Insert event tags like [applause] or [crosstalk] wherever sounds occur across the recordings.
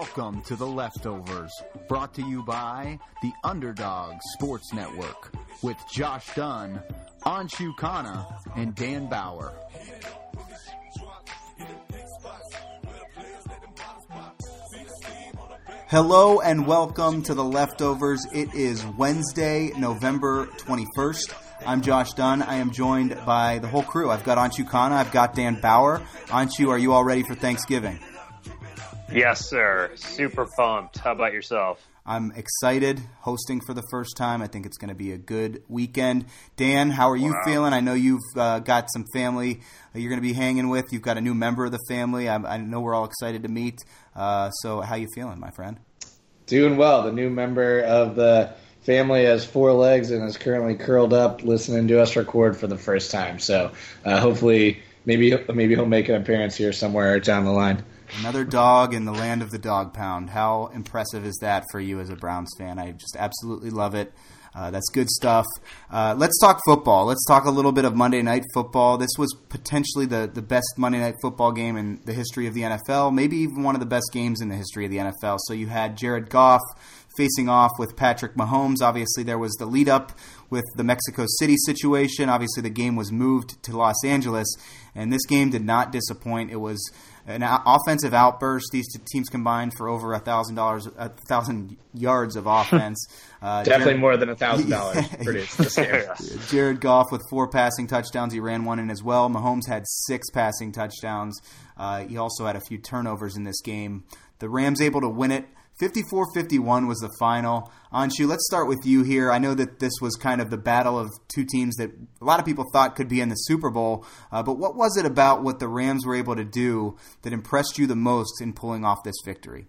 Welcome to The Leftovers, brought to you by the Underdog Sports Network with Josh Dunn, Anshu Khanna, and Dan Bauer. Hello and welcome to The Leftovers. It is Wednesday, November 21st. I'm Josh Dunn. I am joined by the whole crew. I've got Anshu Khanna, I've got Dan Bauer. Anshu, are you all ready for Thanksgiving? Yes, sir. Super pumped. How about yourself? I'm excited hosting for the first time. I think it's going to be a good weekend. Dan, how are you wow. feeling? I know you've uh, got some family you're going to be hanging with. You've got a new member of the family. I, I know we're all excited to meet. Uh, so, how you feeling, my friend? Doing well. The new member of the family has four legs and is currently curled up listening to us record for the first time. So, uh, hopefully, maybe maybe he'll make an appearance here somewhere down the line. Another dog in the land of the dog pound. How impressive is that for you as a Browns fan? I just absolutely love it. Uh, that's good stuff. Uh, let's talk football. Let's talk a little bit of Monday Night Football. This was potentially the, the best Monday Night Football game in the history of the NFL, maybe even one of the best games in the history of the NFL. So you had Jared Goff facing off with Patrick Mahomes. Obviously, there was the lead up with the Mexico City situation. Obviously, the game was moved to Los Angeles, and this game did not disappoint. It was an offensive outburst. These two teams combined for over a thousand dollars, a thousand yards of [laughs] offense. Uh, Definitely Jared, more than a thousand dollars [laughs] produced Jared Goff with four passing touchdowns. He ran one in as well. Mahomes had six passing touchdowns. Uh, he also had a few turnovers in this game. The Rams able to win it. 54-51 was the final. Anshu, let's start with you here. I know that this was kind of the battle of two teams that a lot of people thought could be in the Super Bowl, uh, but what was it about what the Rams were able to do that impressed you the most in pulling off this victory?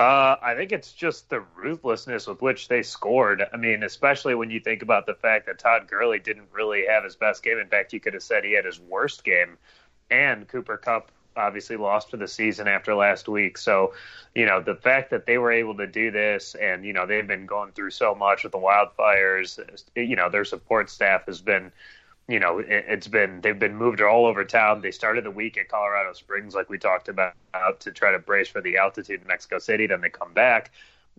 Uh, I think it's just the ruthlessness with which they scored. I mean, especially when you think about the fact that Todd Gurley didn't really have his best game. In fact, you could have said he had his worst game. And Cooper Kupp obviously lost for the season after last week. So, you know, the fact that they were able to do this and, you know, they've been going through so much with the wildfires, you know, their support staff has been, you know, it, has been, they've been moved all over town. They started the week at Colorado Springs, like we talked about, to try to brace for the altitude in Mexico City. Then they come back.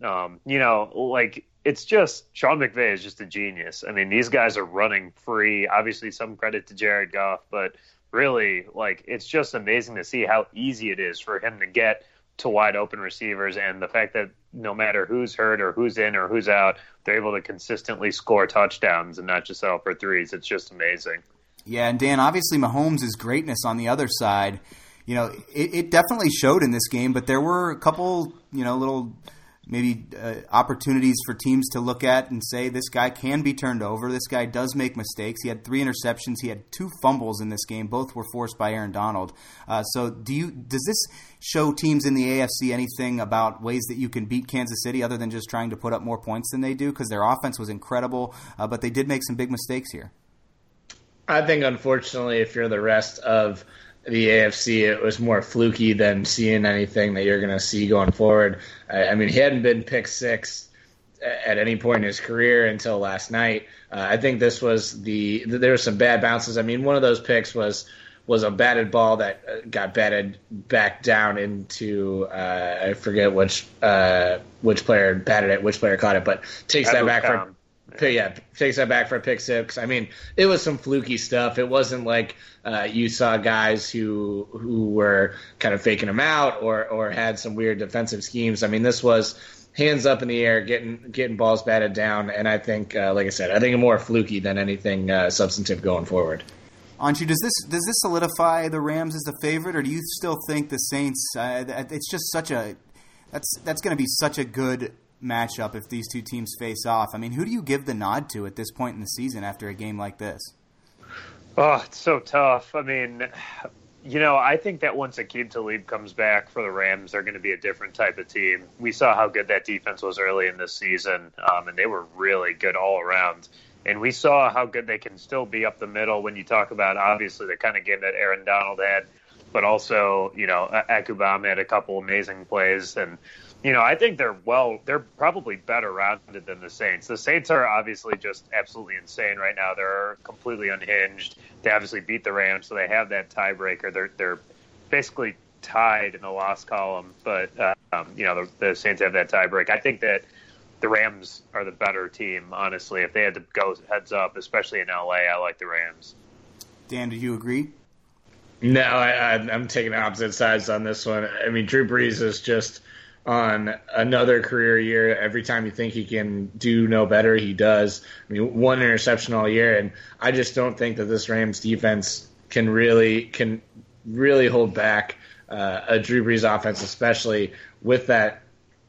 Um, you know, like it's just Sean McVay is just a genius. I mean, these guys are running free. Obviously, some credit to Jared Goff, but really like it's just amazing to see how easy it is for him to get to wide open receivers and the fact that no matter who's hurt or who's in or who's out, they're able to consistently score touchdowns and not just settle for threes. It's just amazing. Yeah, and Dan, obviously Mahomes' is greatness on the other side, you know, it, it definitely showed in this game, but there were a couple, you know, little maybe uh, opportunities for teams to look at and say this guy can be turned over. This guy does make mistakes. He had three interceptions. He had two fumbles in this game. Both were forced by Aaron Donald. Uh, so, do you does this show teams in the AFC anything about ways that you can beat Kansas City other than just trying to put up more points than they do? Because their offense was incredible, uh, but they did make some big mistakes here. I think, unfortunately, if you're the rest of the AFC, it was more fluky than seeing anything that you're going to see going forward. I, I, mean, he hadn't been picked six at any point in his career until last night. Uh, I think this was the there were some bad bounces. I mean, one of those picks was was a batted ball that uh, got batted back down into uh, I forget which uh, which player batted it, which player caught it, but takes that back from yeah, takes that back for a pick six. I mean, it was some fluky stuff. It wasn't like uh, you saw guys who who were kind of faking them out or or had some weird defensive schemes. I mean, this was hands up in the air, getting getting balls batted down, and I think, uh, like I said, I think more fluky than anything uh, substantive going forward. Anshu, does this does this solidify the Rams as the favorite, or do you still think the Saints? Uh, it's just such a that's that's going to be such a good matchup if these two teams face off. I mean, who do you give the nod to at this point in the season after a game like this? Oh, it's so tough. I mean, you know, I think that once Aqib Talib comes back for the Rams, they're going to be a different type of team. We saw how good that defense was early in this season, um, and they were really good all around. And we saw how good they can still be up the middle when you talk about obviously the kind of game that Aaron Donald had, but also you know Ebukam had a couple amazing plays, and you know I think they're well, they're probably better rounded than the Saints. The Saints are obviously just absolutely insane right now. They're completely unhinged. They obviously beat the Rams, so they have that tiebreaker. They're they're basically tied in the loss column, but um, you know the, the Saints have that tiebreak. I think that the Rams are the better team, honestly. If they had to go heads up, especially in LA, I like the Rams. Dan, do you agree? No, I, am taking opposite sides on this one. I mean, Drew Brees is just on another career year. Every time you think he can do no better, he does. I mean, one interception all year, and I just don't think that this Rams defense can really can really hold back uh, a Drew Brees offense, especially with that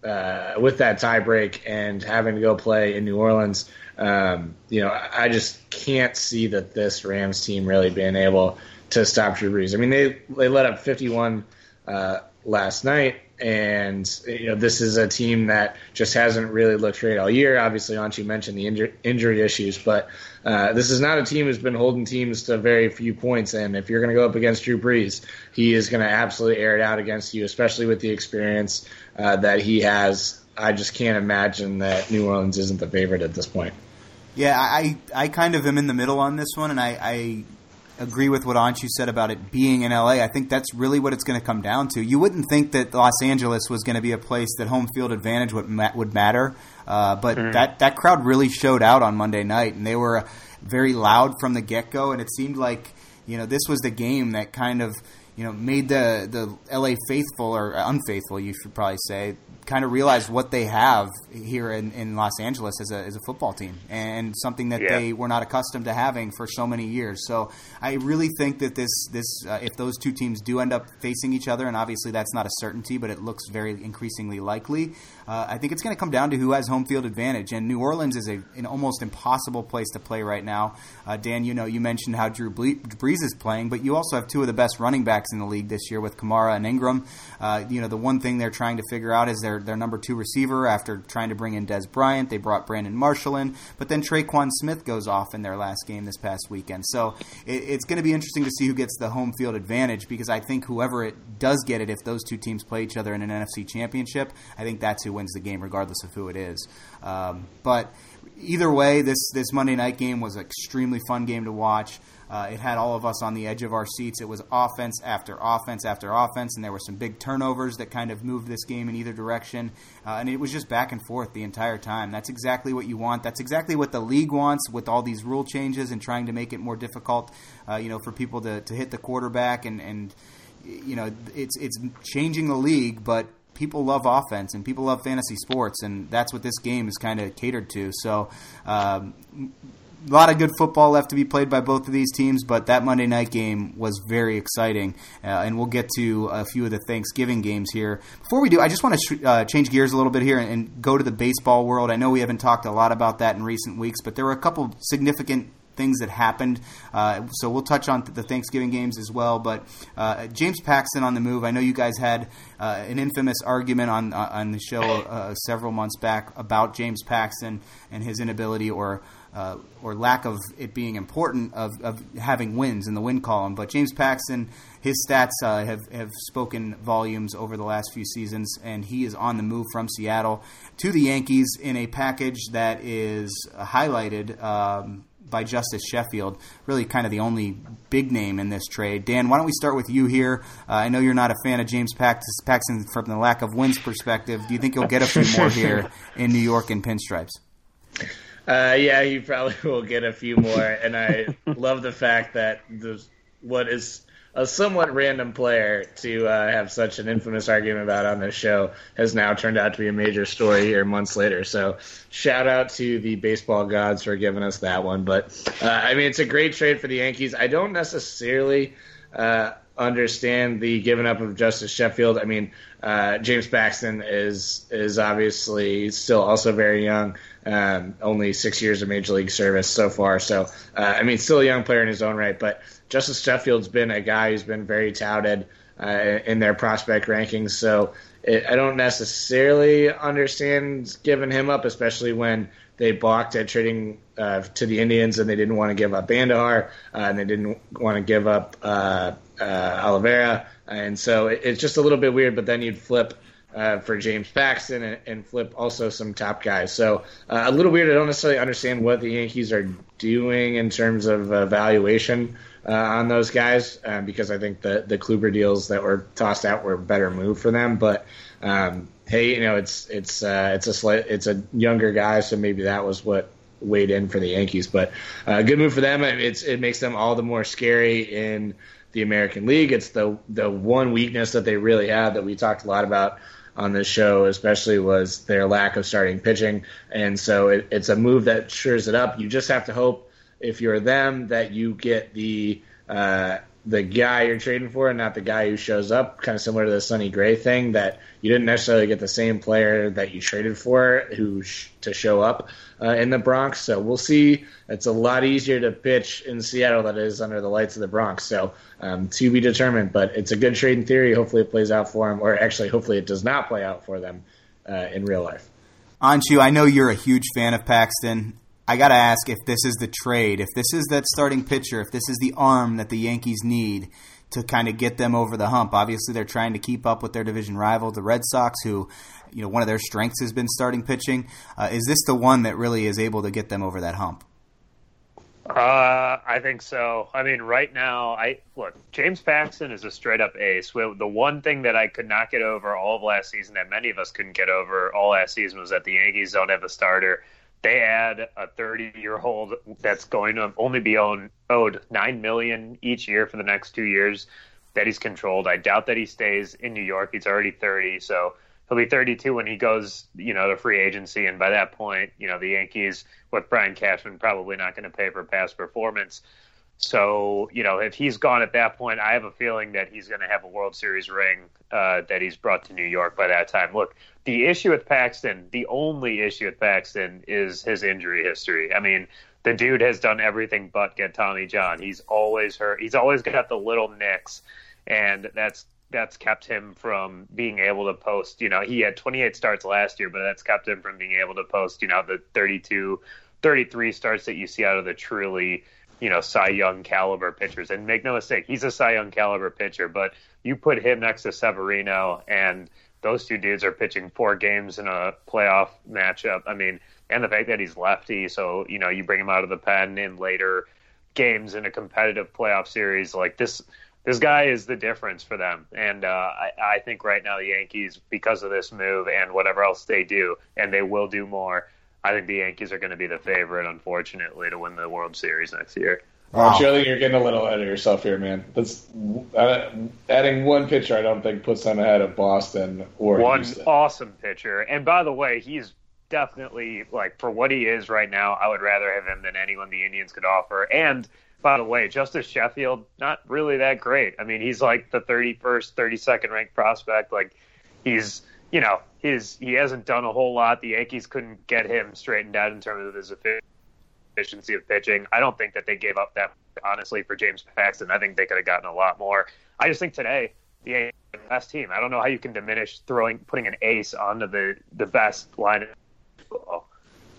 uh, with that tiebreak and having to go play in New Orleans, um, you know, I just can't see that this Rams team really being able to stop Drew Brees. I mean, they they let up 51 uh, last night, and you know, this is a team that just hasn't really looked great all year. Obviously, Anshu mentioned the injury, injury issues, but uh, this is not a team who's been holding teams to very few points. And if you're going to go up against Drew Brees, he is going to absolutely air it out against you, especially with the experience uh, that he has. I just can't imagine that New Orleans isn't the favorite at this point. Yeah, I I kind of am in the middle on this one, and I, I agree with what Anshu said about it being in LA. I think that's really what it's going to come down to. You wouldn't think that Los Angeles was going to be a place that home field advantage would would matter, uh, but mm-hmm. that that crowd really showed out on Monday night, and they were very loud from the get go, and it seemed like you know this was the game that kind of you know made the the LA faithful or unfaithful, you should probably say, kind of realize what they have here in, in Los Angeles as a, as a football team and something that yeah. they were not accustomed to having for so many years. So I really think that this this uh, if those two teams do end up facing each other, and obviously that's not a certainty, but it looks very increasingly likely. Uh, I think it's going to come down to who has home field advantage, and New Orleans is a, an almost impossible place to play right now. Uh, Dan, you know, you mentioned how Drew Brees is playing, but you also have two of the best running backs in the league this year with Kamara and Ingram. Uh, you know, the one thing they're trying to figure out is their their number two receiver after trying to bring in Dez Bryant. They brought Brandon Marshall in, but then Tre'Quan Smith goes off in their last game this past weekend. So it, it's going to be interesting to see who gets the home field advantage because I think whoever it does get it, if those two teams play each other in an NFC championship, I think that's who wins the game, regardless of who it is. Um, but either way, this this Monday night game was an extremely fun game to watch. Uh, it had all of us on the edge of our seats. It was offense after offense after offense, and there were some big turnovers that kind of moved this game in either direction. Uh, and it was just back and forth the entire time. That's exactly what you want. That's exactly what the league wants with all these rule changes and trying to make it more difficult, uh, you know, for people to, to hit the quarterback and and you know it's it's changing the league, but people love offense and people love fantasy sports, and that's what this game is kind of catered to. So. Um, a lot of good football left to be played by both of these teams, but that Monday night game was very exciting, uh, and we'll get to a few of the Thanksgiving games here. Before we do, I just want to sh- uh, change gears a little bit here and, and, go to the baseball world. I know we haven't talked a lot about that in recent weeks, but there were a couple significant things that happened. Uh, so we'll touch on the Thanksgiving games as well. But uh, James Paxton on the move. I know you guys had uh, an infamous argument on uh, on the show uh, several months back about James Paxton and his inability or. Uh, or lack of it being important of, of having wins in the win column, but James Paxton, his stats have have spoken volumes over the last few seasons, and he is on the move from Seattle to the Yankees in a package that is highlighted um, by Justus Sheffield, really kind of the only big name in this trade. Dan, why don't we start with you here? Uh, I know you're not a fan of James Paxton from the lack of wins perspective. Do you think you'll get a few [laughs] more here in New York in pinstripes? Uh, yeah, he probably [laughs] will get a few more, and I [laughs] love the fact that the what is a somewhat random player to uh, have such an infamous argument about on this show has now turned out to be a major story here months later. So shout out to the baseball gods for giving us that one. But uh, I mean, it's a great trade for the Yankees. I don't necessarily. Uh, understand the giving up of Justus Sheffield. I mean, uh, James Paxton is is obviously still also very young. Um, only six years of major league service so far. So, uh, I mean, still a young player in his own right. But Justus Sheffield's been a guy who's been very touted uh, in their prospect rankings. So, it, I don't necessarily understand giving him up, especially when they balked at trading uh, to the Indians and they didn't want to give up Andujar uh, and they didn't want to give up uh, uh, Oliveira. And so it, it's just a little bit weird, but then you'd flip uh, for James Paxton and, and, flip also some top guys. So uh, a little weird. I don't necessarily understand what the Yankees are doing in terms of valuation on those guys uh, because I think the the Kluber deals that were tossed out were a better move for them. But um, hey, you know it's it's uh, it's a slight, it's a younger guy, so maybe that was what weighed in for the Yankees. But uh, good move for them. It's it makes them all the more scary in the American League. It's the the one weakness that they really had that we talked a lot about on this show, especially was their lack of starting pitching. And so it, it's a move that shores it up. You just have to hope if you're them that you get the uh, the guy you're trading for and not the guy who shows up. Kind of similar to the Sonny Gray thing that you didn't necessarily get the same player that you traded for who sh- to show up uh, in the Bronx. So we'll see. It's a lot easier to pitch in Seattle than it is under the lights of the Bronx. So um, to be determined, but it's a good trade in theory. Hopefully it plays out for them, or actually hopefully it does not play out for them uh, in real life. Anshu, I know you're a huge fan of Paxton. I got to ask if this is the trade, if this is that starting pitcher, if this is the arm that the Yankees need to kind of get them over the hump. Obviously, they're trying to keep up with their division rival, the Red Sox, who, you know, one of their strengths has been starting pitching. Uh, is this the one that really is able to get them over that hump? Uh, I think so. I mean, right now, I look. James Paxton is a straight up ace. The one thing that I could not get over all of last season, that many of us couldn't get over all last season, was that the Yankees don't have a starter they add a 30 year old that's going to only be owned, owed nine million each year for the next two years that he's controlled. I doubt that he stays in New York. He's already 30, so he'll be 32 when he goes, you know, to free agency. And by that point, you know, the Yankees with Brian Cashman probably not going to pay for past performance. So, you know, if he's gone at that point, I have a feeling that he's going to have a World Series ring uh, that he's brought to New York by that time. Look, the issue with Paxton, the only issue with Paxton is his injury history. I mean, the dude has done everything but get Tommy John. He's always hurt. He's always got the little nicks, and that's that's kept him from being able to post. You know, he had 28 starts last year, but that's kept him from being able to post. You know, the 32, 33 starts that you see out of the truly you know, Cy Young caliber pitchers. And make no mistake, he's a Cy Young caliber pitcher, but you put him next to Severino and those two dudes are pitching four games in a playoff matchup. I mean, and the fact that he's lefty, so you know, you bring him out of the pen in later games in a competitive playoff series like this. This guy is the difference for them, and uh, I, I think right now the Yankees, because of this move and whatever else they do, and they will do more, I think the Yankees are going to be the favorite, unfortunately, to win the World Series next year. Wow. I think you're getting a little ahead of yourself here, man. That's uh, adding one pitcher. I don't think puts them ahead of Boston or one Houston. awesome pitcher. And by the way, he's definitely like for what he is right now. I would rather have him than anyone the Indians could offer. And by the way, Justus Sheffield, not really that great. I mean, he's like the 31st, 32nd ranked prospect. Like he's you know, his he hasn't done a whole lot. The Yankees couldn't get him straightened out in terms of his efficiency of pitching. I don't think that they gave up that honestly for James Paxton. I think they could have gotten a lot more. I just think today the Yankees best team. I don't know how you can diminish throwing putting an ace onto the the best line of.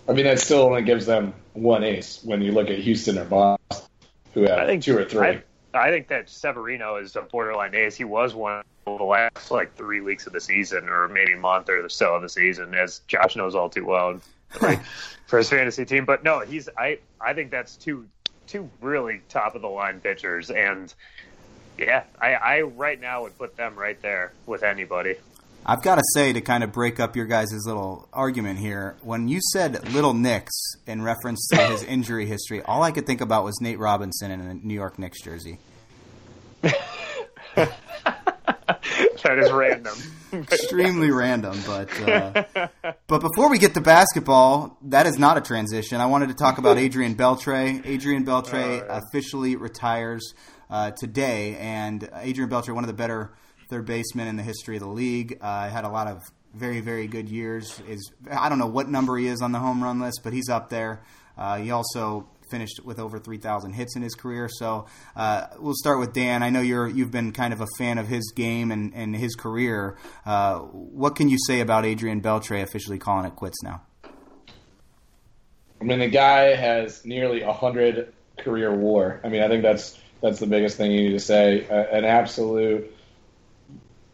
I mean, that still only gives them one ace when you look at Houston or Boston, who have I think, two or three. I, I think that Severino is a borderline ace. He was one the last like three weeks of the season, or maybe month or so of the season, as Josh knows all too well [laughs] for his fantasy team. But no, he's I I think that's two two really top of the line pitchers, and yeah, I, I right now would put them right there with anybody. I've got to say to kind of break up your guys' little argument here. When you said Little Knicks in reference to his [laughs] injury history, all I could think about was Nate Robinson in a New York Knicks jersey. [laughs] that is random. [laughs] [laughs] Extremely random, but uh, but before we get to basketball, that is not a transition. I wanted to talk about [laughs] Adrian Beltre. Adrian Beltre officially retires uh, today. And Adrian Beltre, one of the better third basemen in the history of the league, uh, had a lot of very very good years. Is I don't know what number he is on the home run list, but he's up there. Uh, he also finished with over 3,000 hits in his career. So uh, we'll start with Dan. I know you're you've been kind of a fan of his game and, and his career. Uh, what can you say about Adrian Beltre officially calling it quits now? I mean, the guy has nearly hundred career WAR. I mean, I think that's that's the biggest thing you need to say. Uh, an absolute.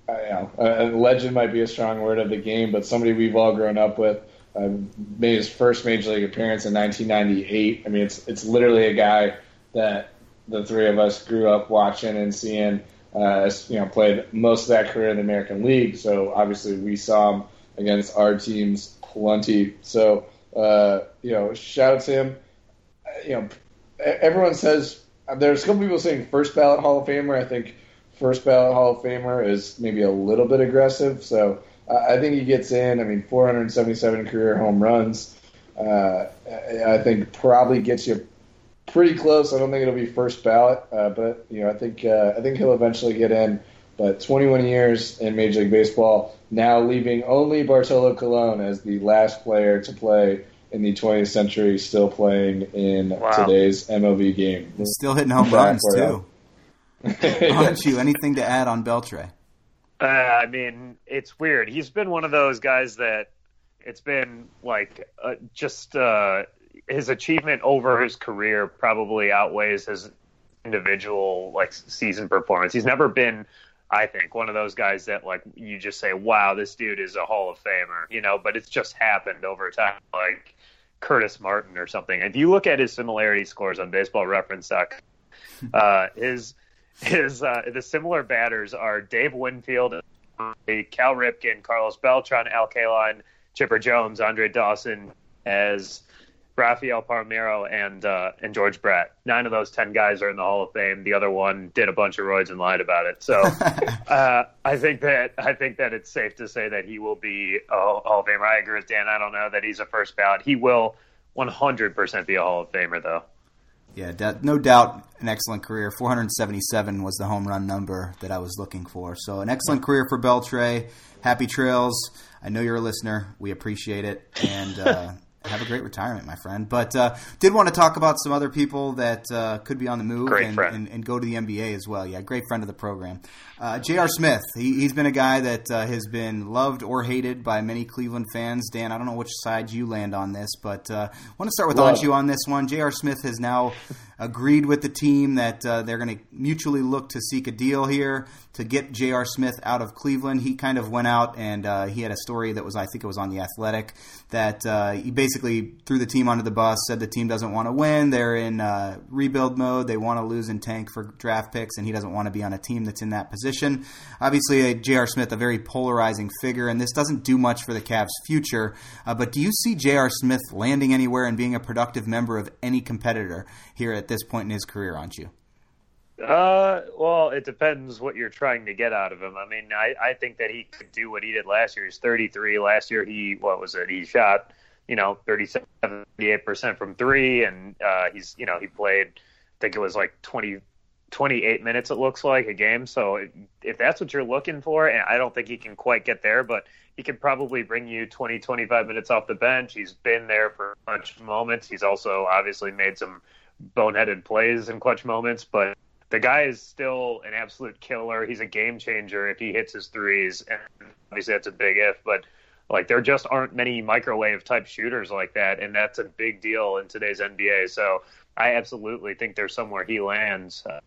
Know, a legend might be a strong word of the game, but somebody we've all grown up with. Uh, made his first major league appearance in 1998. I mean, it's it's literally a guy that the three of us grew up watching and seeing. Uh, you know, played most of that career in the American League, so obviously we saw him against our teams plenty. So uh, you know, shout out to him. You know, everyone says there's a couple people saying first ballot Hall of Famer. I think first ballot Hall of Famer is maybe a little bit aggressive. So I think he gets in. I mean, 477 career home runs. Uh, I think probably gets you pretty close. I don't think it'll be first ballot, uh, but you know, I think uh, I think he'll eventually get in. But 21 years in Major League Baseball, now leaving only Bartolo Colon as the last player to play in the 20th century, still playing in wow. today's MLB game. Still hitting home runs too. Aren't [laughs] you? Anything to add on Beltre? Uh, I mean, it's weird. He's been one of those guys that it's been like uh, just uh, his achievement over his career probably outweighs his individual like season performance. He's never been, I think, one of those guys that like you just say, "Wow, this dude is a Hall of Famer," you know. But it's just happened over time, like Curtis Martin or something. If you look at his similarity scores on Baseball Reference, [laughs] uh, his his uh, the similar batters are Dave Winfield, Cal Ripken, Carlos Beltran, Al Kaline, Chipper Jones, Andre Dawson, as Rafael Palmeiro and uh, and George Brett. Nine of those ten guys are in the Hall of Fame. The other one did a bunch of roids and lied about it. So [laughs] uh, I think that I think that it's safe to say that he will be a Hall of Famer. I agree with Dan. I don't know that he's a first ballot. He will 100% be a Hall of Famer though. Yeah, no doubt an excellent career. 477 was the home run number that I was looking for. So an excellent career for Beltre. Happy trails. I know you're a listener. We appreciate it. And uh, [laughs] have a great retirement, my friend. But uh, did want to talk about some other people that uh, could be on the move and, and, and, go to the NBA as well. Yeah, great friend of the program. Uh, J.R. Smith, he, has been a guy that uh, has been loved or hated by many Cleveland fans. Dan, I don't know which side you land on this, but I uh, want to start with Love. Anshu on this one. J.R. Smith has now agreed with the team that uh, they're going to mutually look to seek a deal here to get J.R. Smith out of Cleveland. He kind of went out and uh, he had a story that was, I think it was on The Athletic, that uh, he basically threw the team under the bus, said the team doesn't want to win. They're in uh, rebuild mode. They want to lose and tank for draft picks, and he doesn't want to be on a team that's in that position. Obviously, J.R. Smith, a very polarizing figure, and this doesn't do much for the Cavs' future. Uh, but do you see J.R. Smith landing anywhere and being a productive member of any competitor here at this point in his career, aren't you? Uh, well, it depends what you're trying to get out of him. I mean, I, I think that he could do what he did last year. He's 33. Last year, he what was it? He shot, you know, 37, 38 percent from three, and uh, he's, you know, he played. I think it was like 20, 28 minutes. It looks like a game. So if that's what you're looking for, and I don't think he can quite get there, but he could probably bring you 20, 25 minutes off the bench. He's been there for clutch moments. He's also obviously made some boneheaded plays in clutch moments, but the guy is still an absolute killer. He's a game changer if he hits his threes, and obviously that's a big if. But like there just aren't many microwave type shooters like that, and that's a big deal in today's NBA. So I absolutely think there's somewhere he lands. Uh,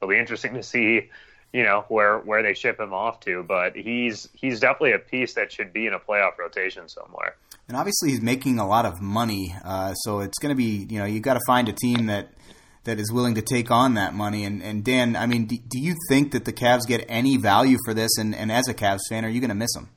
it'll be interesting to see, you know, where where they ship him off to. But he's he's definitely a piece that should be in a playoff rotation somewhere. And obviously, he's making a lot of money, uh, so it's going to be you know you got to find a team that that is willing to take on that money. And, and Dan, I mean, do, do you think that the Cavs get any value for this? And, and as a Cavs fan, are you going to miss him?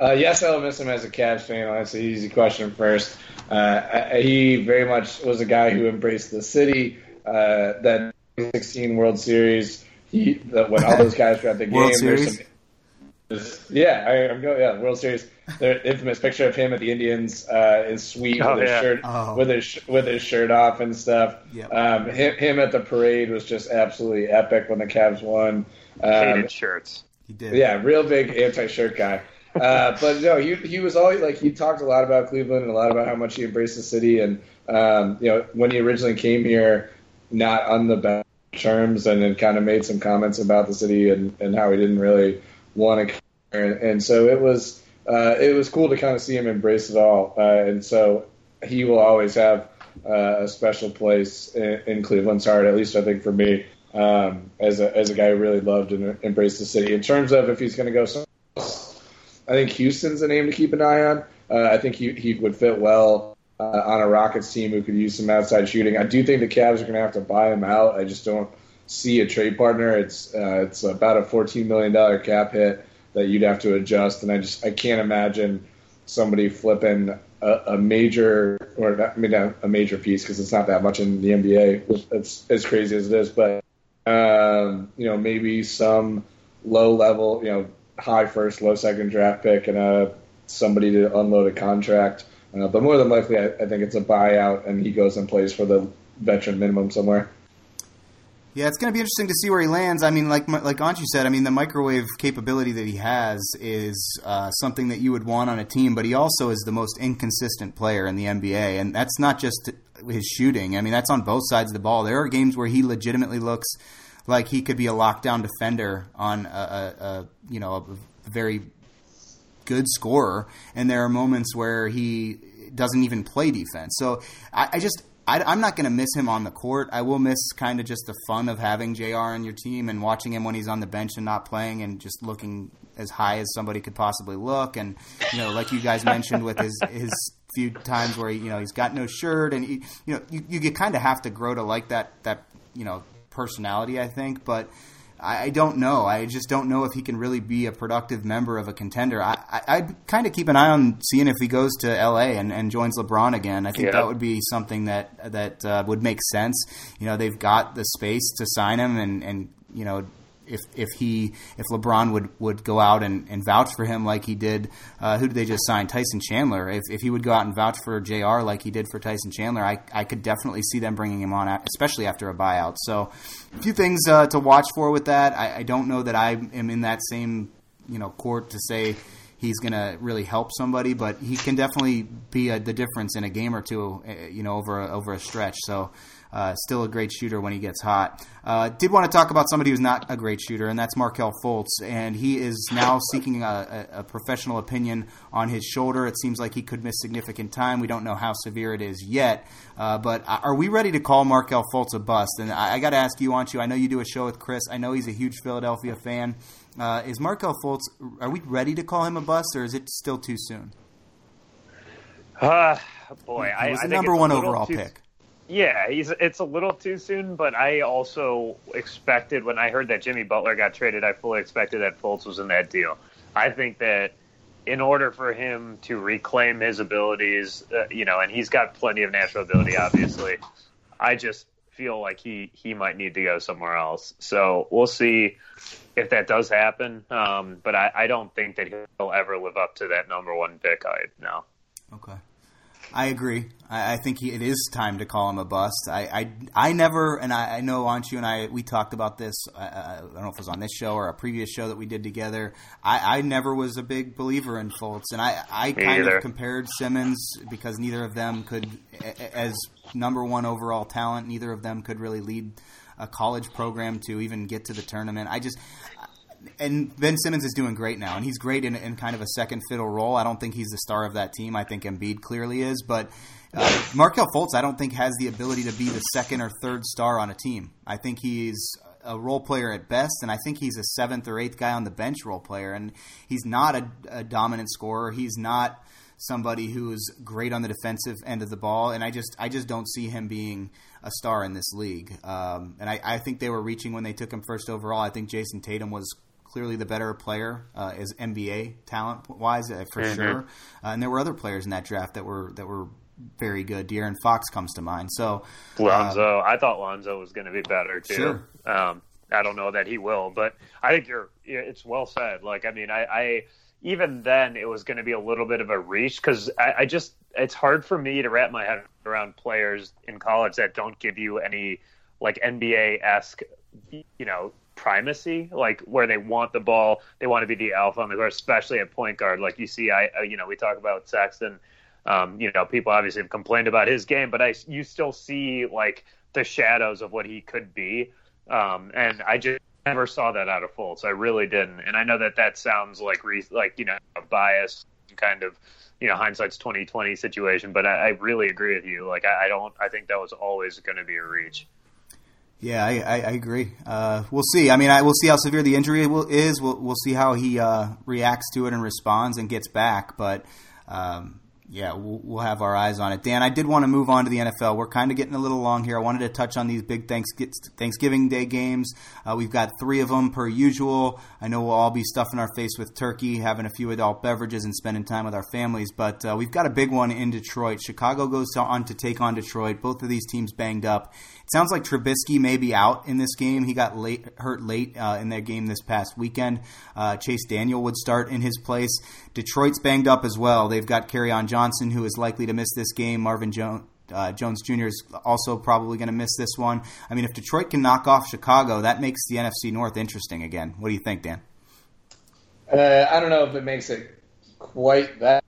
Uh, yes, I'll miss him as a Cavs fan. That's an easy question first. Uh, he very much was a guy who embraced the city. Uh, that 16 World Series, he, the, when all those guys were at the [laughs] game, World Series? Some, Yeah, I, am going. Yeah, World Series. The infamous picture of him at the Indians uh, in suite Oh, with his yeah. shirt Oh. with his with his shirt off and stuff. Yep. Um, him, him at the parade was just absolutely epic when the Cavs won. Um, Hated shirts. He did. yeah, real big anti-shirt guy. Uh, but no, he he was always like he talked a lot about Cleveland and a lot about how much he embraced the city. And um, you know, when he originally came here, not on the best terms, and then kind of made some comments about the city and, and how he didn't really want to. And, and so it was uh, it was cool to kind of see him embrace it all. Uh, and so he will always have uh, a special place in, in Cleveland's heart, at least I think for me, um, as a as a guy who really loved and embraced the city. In terms of if he's going to go somewhere else, I think Houston's a name to keep an eye on. Uh, I think he he would fit well uh, on a Rockets team who could use some outside shooting. I do think the Cavs are going to have to buy him out. I just don't see a trade partner. It's uh, it's about a fourteen million dollar cap hit that you'd have to adjust, and I just I can't imagine somebody flipping a, a major or not, I mean a major piece because it's not that much in the NBA. It's as crazy as it is, but um, you know maybe some low level, you know, high first, low second draft pick, and uh, somebody to unload a contract. Uh, but more than likely, I, I think it's a buyout, and he goes and plays for the veteran minimum somewhere. Yeah, it's going to be interesting to see where he lands. I mean, like like Anshu said, I mean, the microwave capability that he has is uh, something that you would want on a team. But he also is the most inconsistent player in the NBA, and that's not just his shooting. I mean, that's on both sides of the ball. There are games where he legitimately looks like he could be a lockdown defender on a, a, a you know a very good scorer, and there are moments where he doesn't even play defense. So I, I just I, I'm not going to miss him on the court. I will miss kind of just the fun of having Jr. on your team and watching him when he's on the bench and not playing and just looking as high as somebody could possibly look. And you know, like you guys mentioned with his his few times where he, you know he's got no shirt and he, you know you, you kind of have to grow to like that that you know personality. I think, but. I I don't know. I just don't know if he can really be a productive member of a contender. I, I, I'd kind of keep an eye on seeing if he goes to L.A. and, and joins LeBron again. I think Yeah. that would be something that that uh, would make sense. You know, they've got the space to sign him, and, and you know, if if he if LeBron would, would go out and, and vouch for him like he did, uh, who did they just sign? Tyson Chandler. If if he would go out and vouch for Jr. like he did for Tyson Chandler, I I could definitely see them bringing him on, especially after a buyout. So, a few things uh, to watch for with that. I, I don't know that I am in that same you know court to say he's going to really help somebody, but he can definitely be a, the difference in a game or two, uh, you know, over a, over a stretch. So, uh, still a great shooter when he gets hot. Uh, did want to talk about somebody who's not a great shooter, and that's Markelle Fultz, and he is now seeking a, a, a professional opinion on his shoulder. It seems like he could miss significant time. We don't know how severe it is yet, uh, but are we ready to call Markelle Fultz a bust? And I, I got to ask you, Anshu. I know you do a show with Chris. I know he's a huge Philadelphia fan. Uh, is Markelle Fultz? Are we ready to call him a bust, or is it still too soon? Uh, boy, I He was I the think number one overall too- pick. Yeah, he's it's a little too soon, but I also expected when I heard that Jimmy Butler got traded, I fully expected that Fultz was in that deal. I think that in order for him to reclaim his abilities, uh, you know, and he's got plenty of natural ability, obviously. I just feel like he he might need to go somewhere else. So we'll see if that does happen. Um, but I, I don't think that he'll ever live up to that number one pick. I no. Okay. I agree. I, I think he, it is time to call him a bust. I, I, I never, and I, I know Anshu and I, we talked about this. Uh, I don't know if it was on this show or a previous show that we did together. I, I never was a big believer in Fultz, and I, I Me kind either. of compared Simmons because neither of them could, as number one overall talent, neither of them could really lead a college program to even get to the tournament. I just, and Ben Simmons is doing great now, and he's great in, in kind of a second fiddle role. I don't think he's the star of that team. I think Embiid clearly is, but uh, Markelle Fultz, I don't think has the ability to be the second or third star on a team. I think he's a role player at best, and I think he's a seventh or eighth guy on the bench role player, and he's not a, a dominant scorer. He's not somebody who's great on the defensive end of the ball, and I just I just don't see him being a star in this league. Um, and I, I think they were reaching when they took him first overall. I think Jayson Tatum was clearly the better player uh, as NBA talent wise uh, for sure. Uh, and there were other players in that draft that were that were very good. De'Aaron Fox comes to mind. So Lonzo. I thought Lonzo was going to be better too. Sure. Um, I don't know that he will, but I think you're. It's well said. Like, I mean, I, I even then it was going to be a little bit of a reach because I, I just it's hard for me to wrap my head around players in college that don't give you any like NBA esque, you know, primacy, like where they want the ball, they want to be the alpha on the court, especially at point guard. Like you see, I, you know, we talk about Sexton. Um, you know, people obviously have complained about his game, but I, you still see like the shadows of what he could be. Um, and I just never saw that out of Fultz. I really didn't. And I know that that sounds like, re- like, you know, a bias kind of, you know, hindsight's 2020 situation, but I, I really agree with you. Like, I, I don't, I think that was always going to be a reach. Yeah, I, I, I agree. Uh, we'll see. I mean, I, we'll see how severe the injury will, is. We'll, we'll see how he uh, reacts to it and responds and gets back. But um, yeah, we'll, we'll, have our eyes on it. Dan, I did want to move on to the NFL. We're kind of getting a little long here. I wanted to touch on these big Thanksgiving Day games. Uh, we've got three of them per usual. I know we'll all be stuffing our face with turkey, having a few adult beverages, and spending time with our families. But uh, we've got a big one in Detroit. Chicago goes on to take on Detroit. Both of these teams banged up. Sounds like Trubisky may be out in this game. He got late, hurt late uh, in that game this past weekend. Uh, Chase Daniel would start in his place. Detroit's banged up as well. They've got Kerryon Johnson, who is likely to miss this game. Marvin Jones. Uh, Jones Jr. is also probably going to miss this one. I mean, if Detroit can knock off Chicago, that makes the NFC North interesting again. What do you think, Dan? Uh, I don't know if it makes it quite that.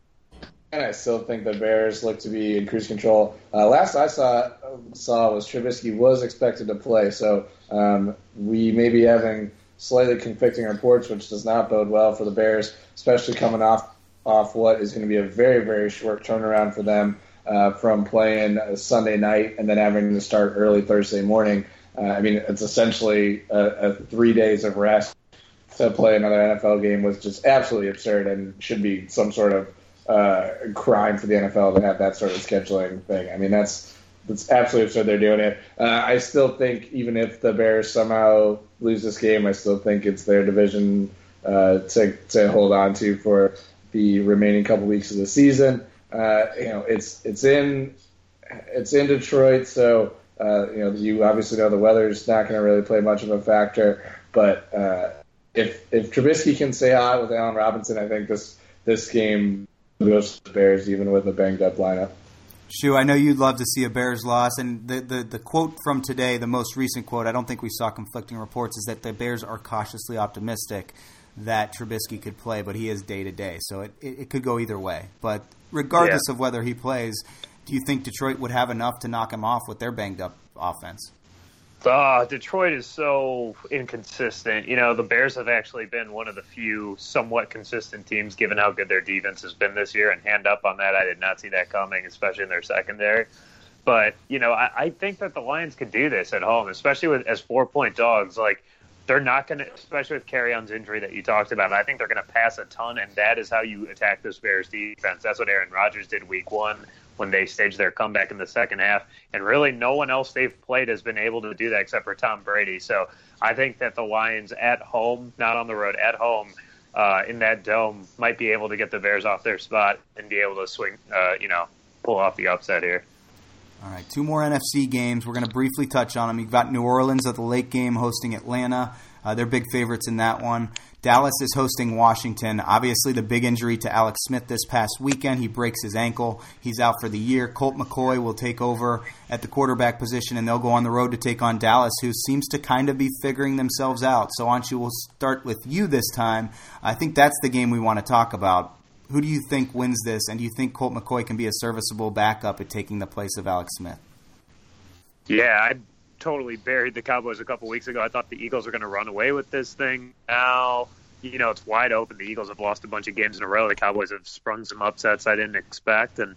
And I still think the Bears look to be in cruise control. Uh, last I saw saw was Trubisky was expected to play, so um, we may be having slightly conflicting reports, which does not bode well for the Bears, especially coming off off what is going to be a very very short turnaround for them uh, from playing Sunday night and then having to start early Thursday morning. Uh, I mean, it's essentially a, a three days of rest to play another NFL game was just absolutely absurd and should be some sort of uh, crime for the NFL to have that sort of scheduling thing. I mean, that's that's absolutely absurd. They're doing it. Uh, I still think even if the Bears somehow lose this game, I still think it's their division uh, to to hold on to for the remaining couple weeks of the season. Uh, you know, it's it's in it's in Detroit, so uh, you know you obviously know the weather's not going to really play much of a factor. But uh, if if Trubisky can stay hot with Allen Robinson, I think this this game goes to the Bears even with a banged up lineup. Shu, I know you'd love to see a Bears loss, and the, the, the quote from today, the most recent quote, I don't think we saw conflicting reports, is that the Bears are cautiously optimistic that Trubisky could play, but he is day to day, so it, it, it, could go either way. But regardless yeah. of whether he plays, do you think Detroit would have enough to knock him off with their banged up offense? Uh, Detroit is so inconsistent. You know, the Bears have actually been one of the few somewhat consistent teams, given how good their defense has been this year. And hand up on that, I did not see that coming, especially in their secondary. But you know, I, I think that the Lions could do this at home, especially with as four point dogs. Like they're not going to, especially with Kerryon's injury that you talked about. I think they're going to pass a ton, and that is how you attack this Bears defense. That's what Aaron Rodgers did Week One when they staged their comeback in the second half. And really, no one else they've played has been able to do that except for Tom Brady. So I think that the Lions at home, not on the road, at home, uh, in that dome, might be able to get the Bears off their spot and be able to swing, uh, you know, pull off the upset here. All right, two more NFC games. We're going to briefly touch on them. You've got New Orleans at the late game hosting Atlanta. Uh, they're big favorites in that one. Dallas is hosting Washington. Obviously, the big injury to Alex Smith this past weekend. He breaks his ankle. He's out for the year. Colt McCoy will take over at the quarterback position, and they'll go on the road to take on Dallas, who seems to kind of be figuring themselves out. So, Anshu, we'll start with you this time. I think that's the game we want to talk about. Who do you think wins this, and do you think Colt McCoy can be a serviceable backup at taking the place of Alex Smith? Yeah, I totally buried the Cowboys a couple weeks ago. I thought the Eagles were going to run away with this thing. Now, you know, it's wide open. The Eagles have lost a bunch of games in a row. The Cowboys have sprung some upsets I didn't expect, and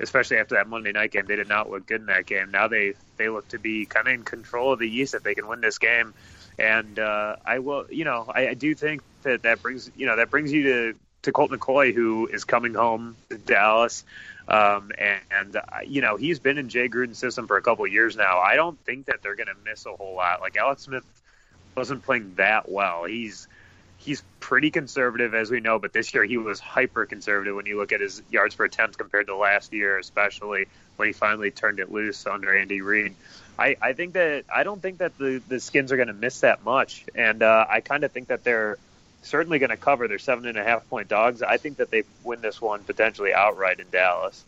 especially after that Monday night game, they did not look good in that game. Now they they look to be kind of in control of the East if they can win this game. And uh, I will, you know, I, I do think that that brings, you know, that brings you to to Colt McCoy, who is coming home to Dallas. Um, and, and uh, you know, he's been in Jay Gruden's system for a couple of years now. I don't think that they're going to miss a whole lot. Like Alex Smith wasn't playing that well. He's he's pretty conservative, as we know, but this year he was hyper conservative when you look at his yards per attempt compared to last year, especially when he finally turned it loose under Andy Reid. I, I think that I don't think that the, the Skins are going to miss that much, and uh, I kind of think that they're certainly going to cover. They're seven and a half point dogs. I think that they win this one potentially outright in Dallas.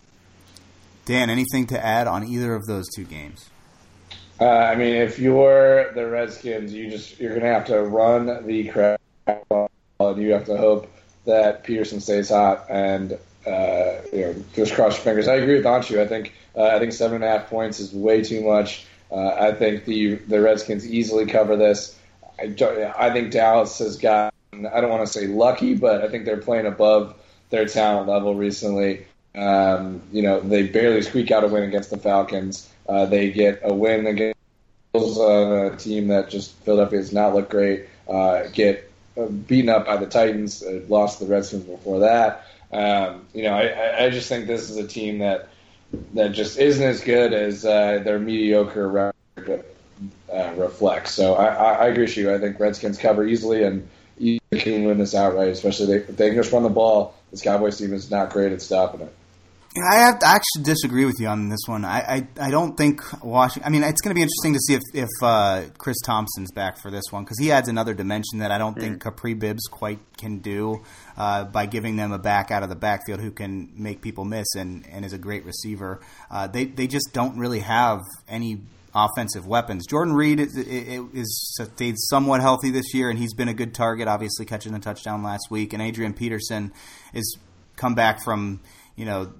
Dan, anything to add on either of those two games? Uh, I mean, if you're the Redskins, you just you're going to have to run the crap ball, and you have to hope that Peterson stays hot and uh, you know just cross your fingers. I agree with Anshu. I think uh, I think seven and a half points is way too much. Uh, I think the the Redskins easily cover this. I, I think Dallas has gotten I don't want to say lucky, but I think they're playing above their talent level recently. Um, you know, they barely squeak out a win against the Falcons. Uh, they get a win against uh, a team that just Philadelphia does not look great. Uh, get uh, beaten up by the Titans. Uh, lost the Redskins before that. Um, you know, I, I just think this is a team that that just isn't as good as uh, their mediocre record reflects. So I, I, I agree with you. I think Redskins cover easily and you can win this outright, especially they, if they can just run the ball. This Cowboys team is not great at stopping it. I have to actually disagree with you on this one. I, I, I don't think Washington. I mean, it's going to be interesting to see if if uh, Chris Thompson's back for this one because he adds another dimension that I don't think Kapri Bibbs quite can do uh, by giving them a back out of the backfield who can make people miss and, and is a great receiver. Uh, they they just don't really have any offensive weapons. Jordan Reed is, is, stayed somewhat healthy this year, and he's been a good target, obviously catching a touchdown last week. And Adrian Peterson is come back from you know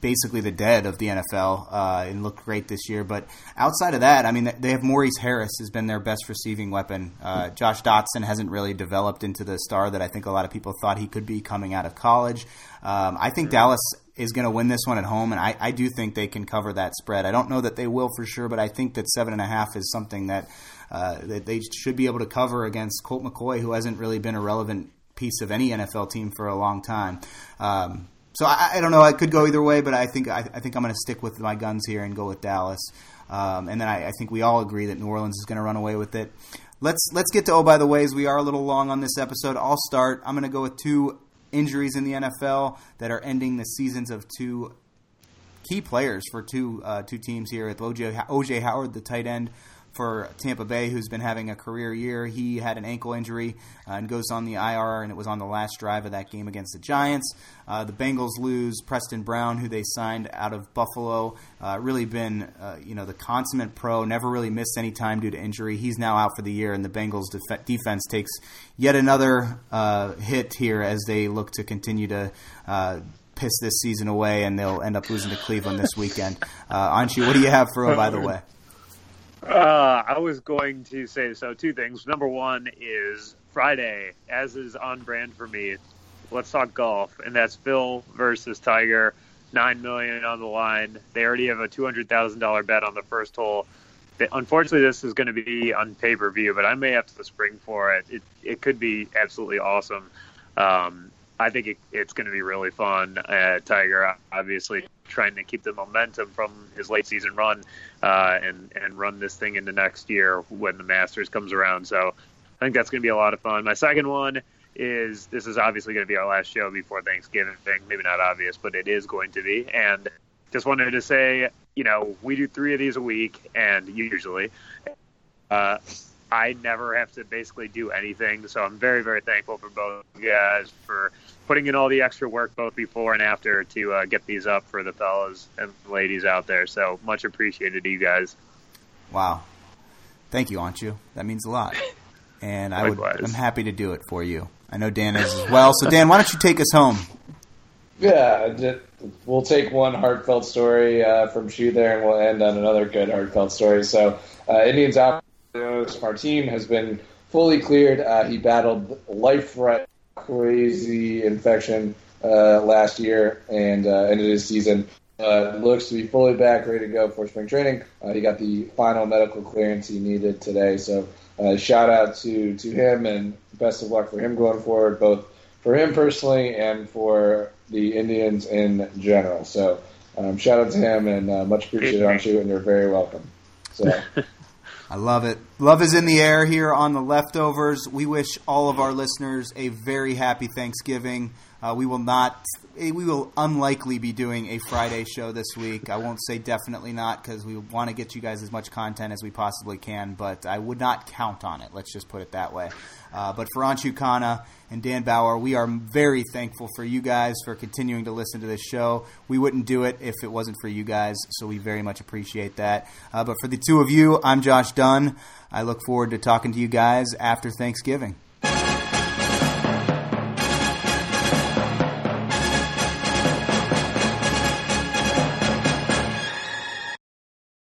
basically the dead of the NFL uh, and looked great this year. But outside of that, I mean, they have Maurice Harris has been their best receiving weapon. Uh, Josh Doctson hasn't really developed into the star that I think a lot of people thought he could be coming out of college. Um, I think Dallas is going to win this one at home, and I, I, do think they can cover that spread. I don't know that they will for sure, but I think that seven and a half is something that uh, that they should be able to cover against Colt McCoy, who hasn't really been a relevant piece of any NFL team for a long time. Um, so I, I, don't know. I could go either way, but I think I, I think I'm going to stick with my guns here and go with Dallas. Um, and then I, I, think we all agree that New Orleans is going to run away with it. Let's let's get to oh by the ways. We are a little long on this episode. I'll start. I'm going to go with two injuries in the NFL that are ending the seasons of two key players for two uh, two teams here. With OJ, OJ Howard, the tight end for Tampa Bay, who's been having a career year. He had an ankle injury uh, and goes on the IR, and it was on the last drive of that game against the Giants. Uh, the Bengals lose Preston Brown, who they signed out of Buffalo. Uh, really been, uh, you know, the consummate pro. Never really missed any time due to injury. He's now out for the year, and the Bengals def- defense takes yet another uh, hit here as they look to continue to uh, piss this season away, and they'll end up losing to Cleveland this weekend. Uh, Anshu, what do you have for him, by the [laughs] way? Uh, I was going to say so. Two things. Number one is Friday, as is on brand for me. Let's talk golf, and that's Phil versus Tiger. Nine million on the line. They already have a two hundred thousand dollar bet on the first hole. Unfortunately, this is going to be on pay per view, but I may have to spring for it. It it could be absolutely awesome. Um, I think it, it's going to be really fun. Uh, Tiger obviously trying to keep the momentum from his late season run uh, and and run this thing into next year when the Masters comes around. So I think that's going to be a lot of fun. My second one is this is obviously going to be our last show before Thanksgiving. Maybe not obvious, but it is going to be. And just wanted to say, you know, we do three of these a week, and usually. Uh, I never have to basically do anything. So I'm very, very thankful for both you guys for putting in all the extra work both before and after to uh, get these up for the fellas and ladies out there. So much appreciated to you guys. Wow. Thank you, Anshu. That means a lot. And I would, I'm happy to do it for you. I know Dan is as well. So Dan, why don't you take us home? Yeah, we'll take one heartfelt story uh, from Shu there, and we'll end on another good heartfelt story. So, uh, Indians out Martin has been fully cleared. Uh, he battled life threat, crazy infection uh, last year and uh, ended his season. Uh, looks to be fully back, ready to go for spring training. Uh, he got the final medical clearance he needed today. So, uh, shout out to, to him and best of luck for him going forward, both for him personally and for the Indians in general. So, um, shout out to him and much appreciated on you, and you're very welcome. So. [laughs] I love it. Love is in the air here on the leftovers. We wish all of our listeners a very happy Thanksgiving. Uh, we will not, eh, we will unlikely be doing a Friday show this week. I won't say definitely not because we want to get you guys as much content as we possibly can, but I would not count on it. Let's just put it that way. Uh, but for Anshu Khanna and Dan Bauer, we are very thankful for you guys for continuing to listen to this show. We wouldn't do it if it wasn't for you guys, so we very much appreciate that. Uh, but for the two of you, I'm Josh Dunn. I look forward to talking to you guys after Thanksgiving.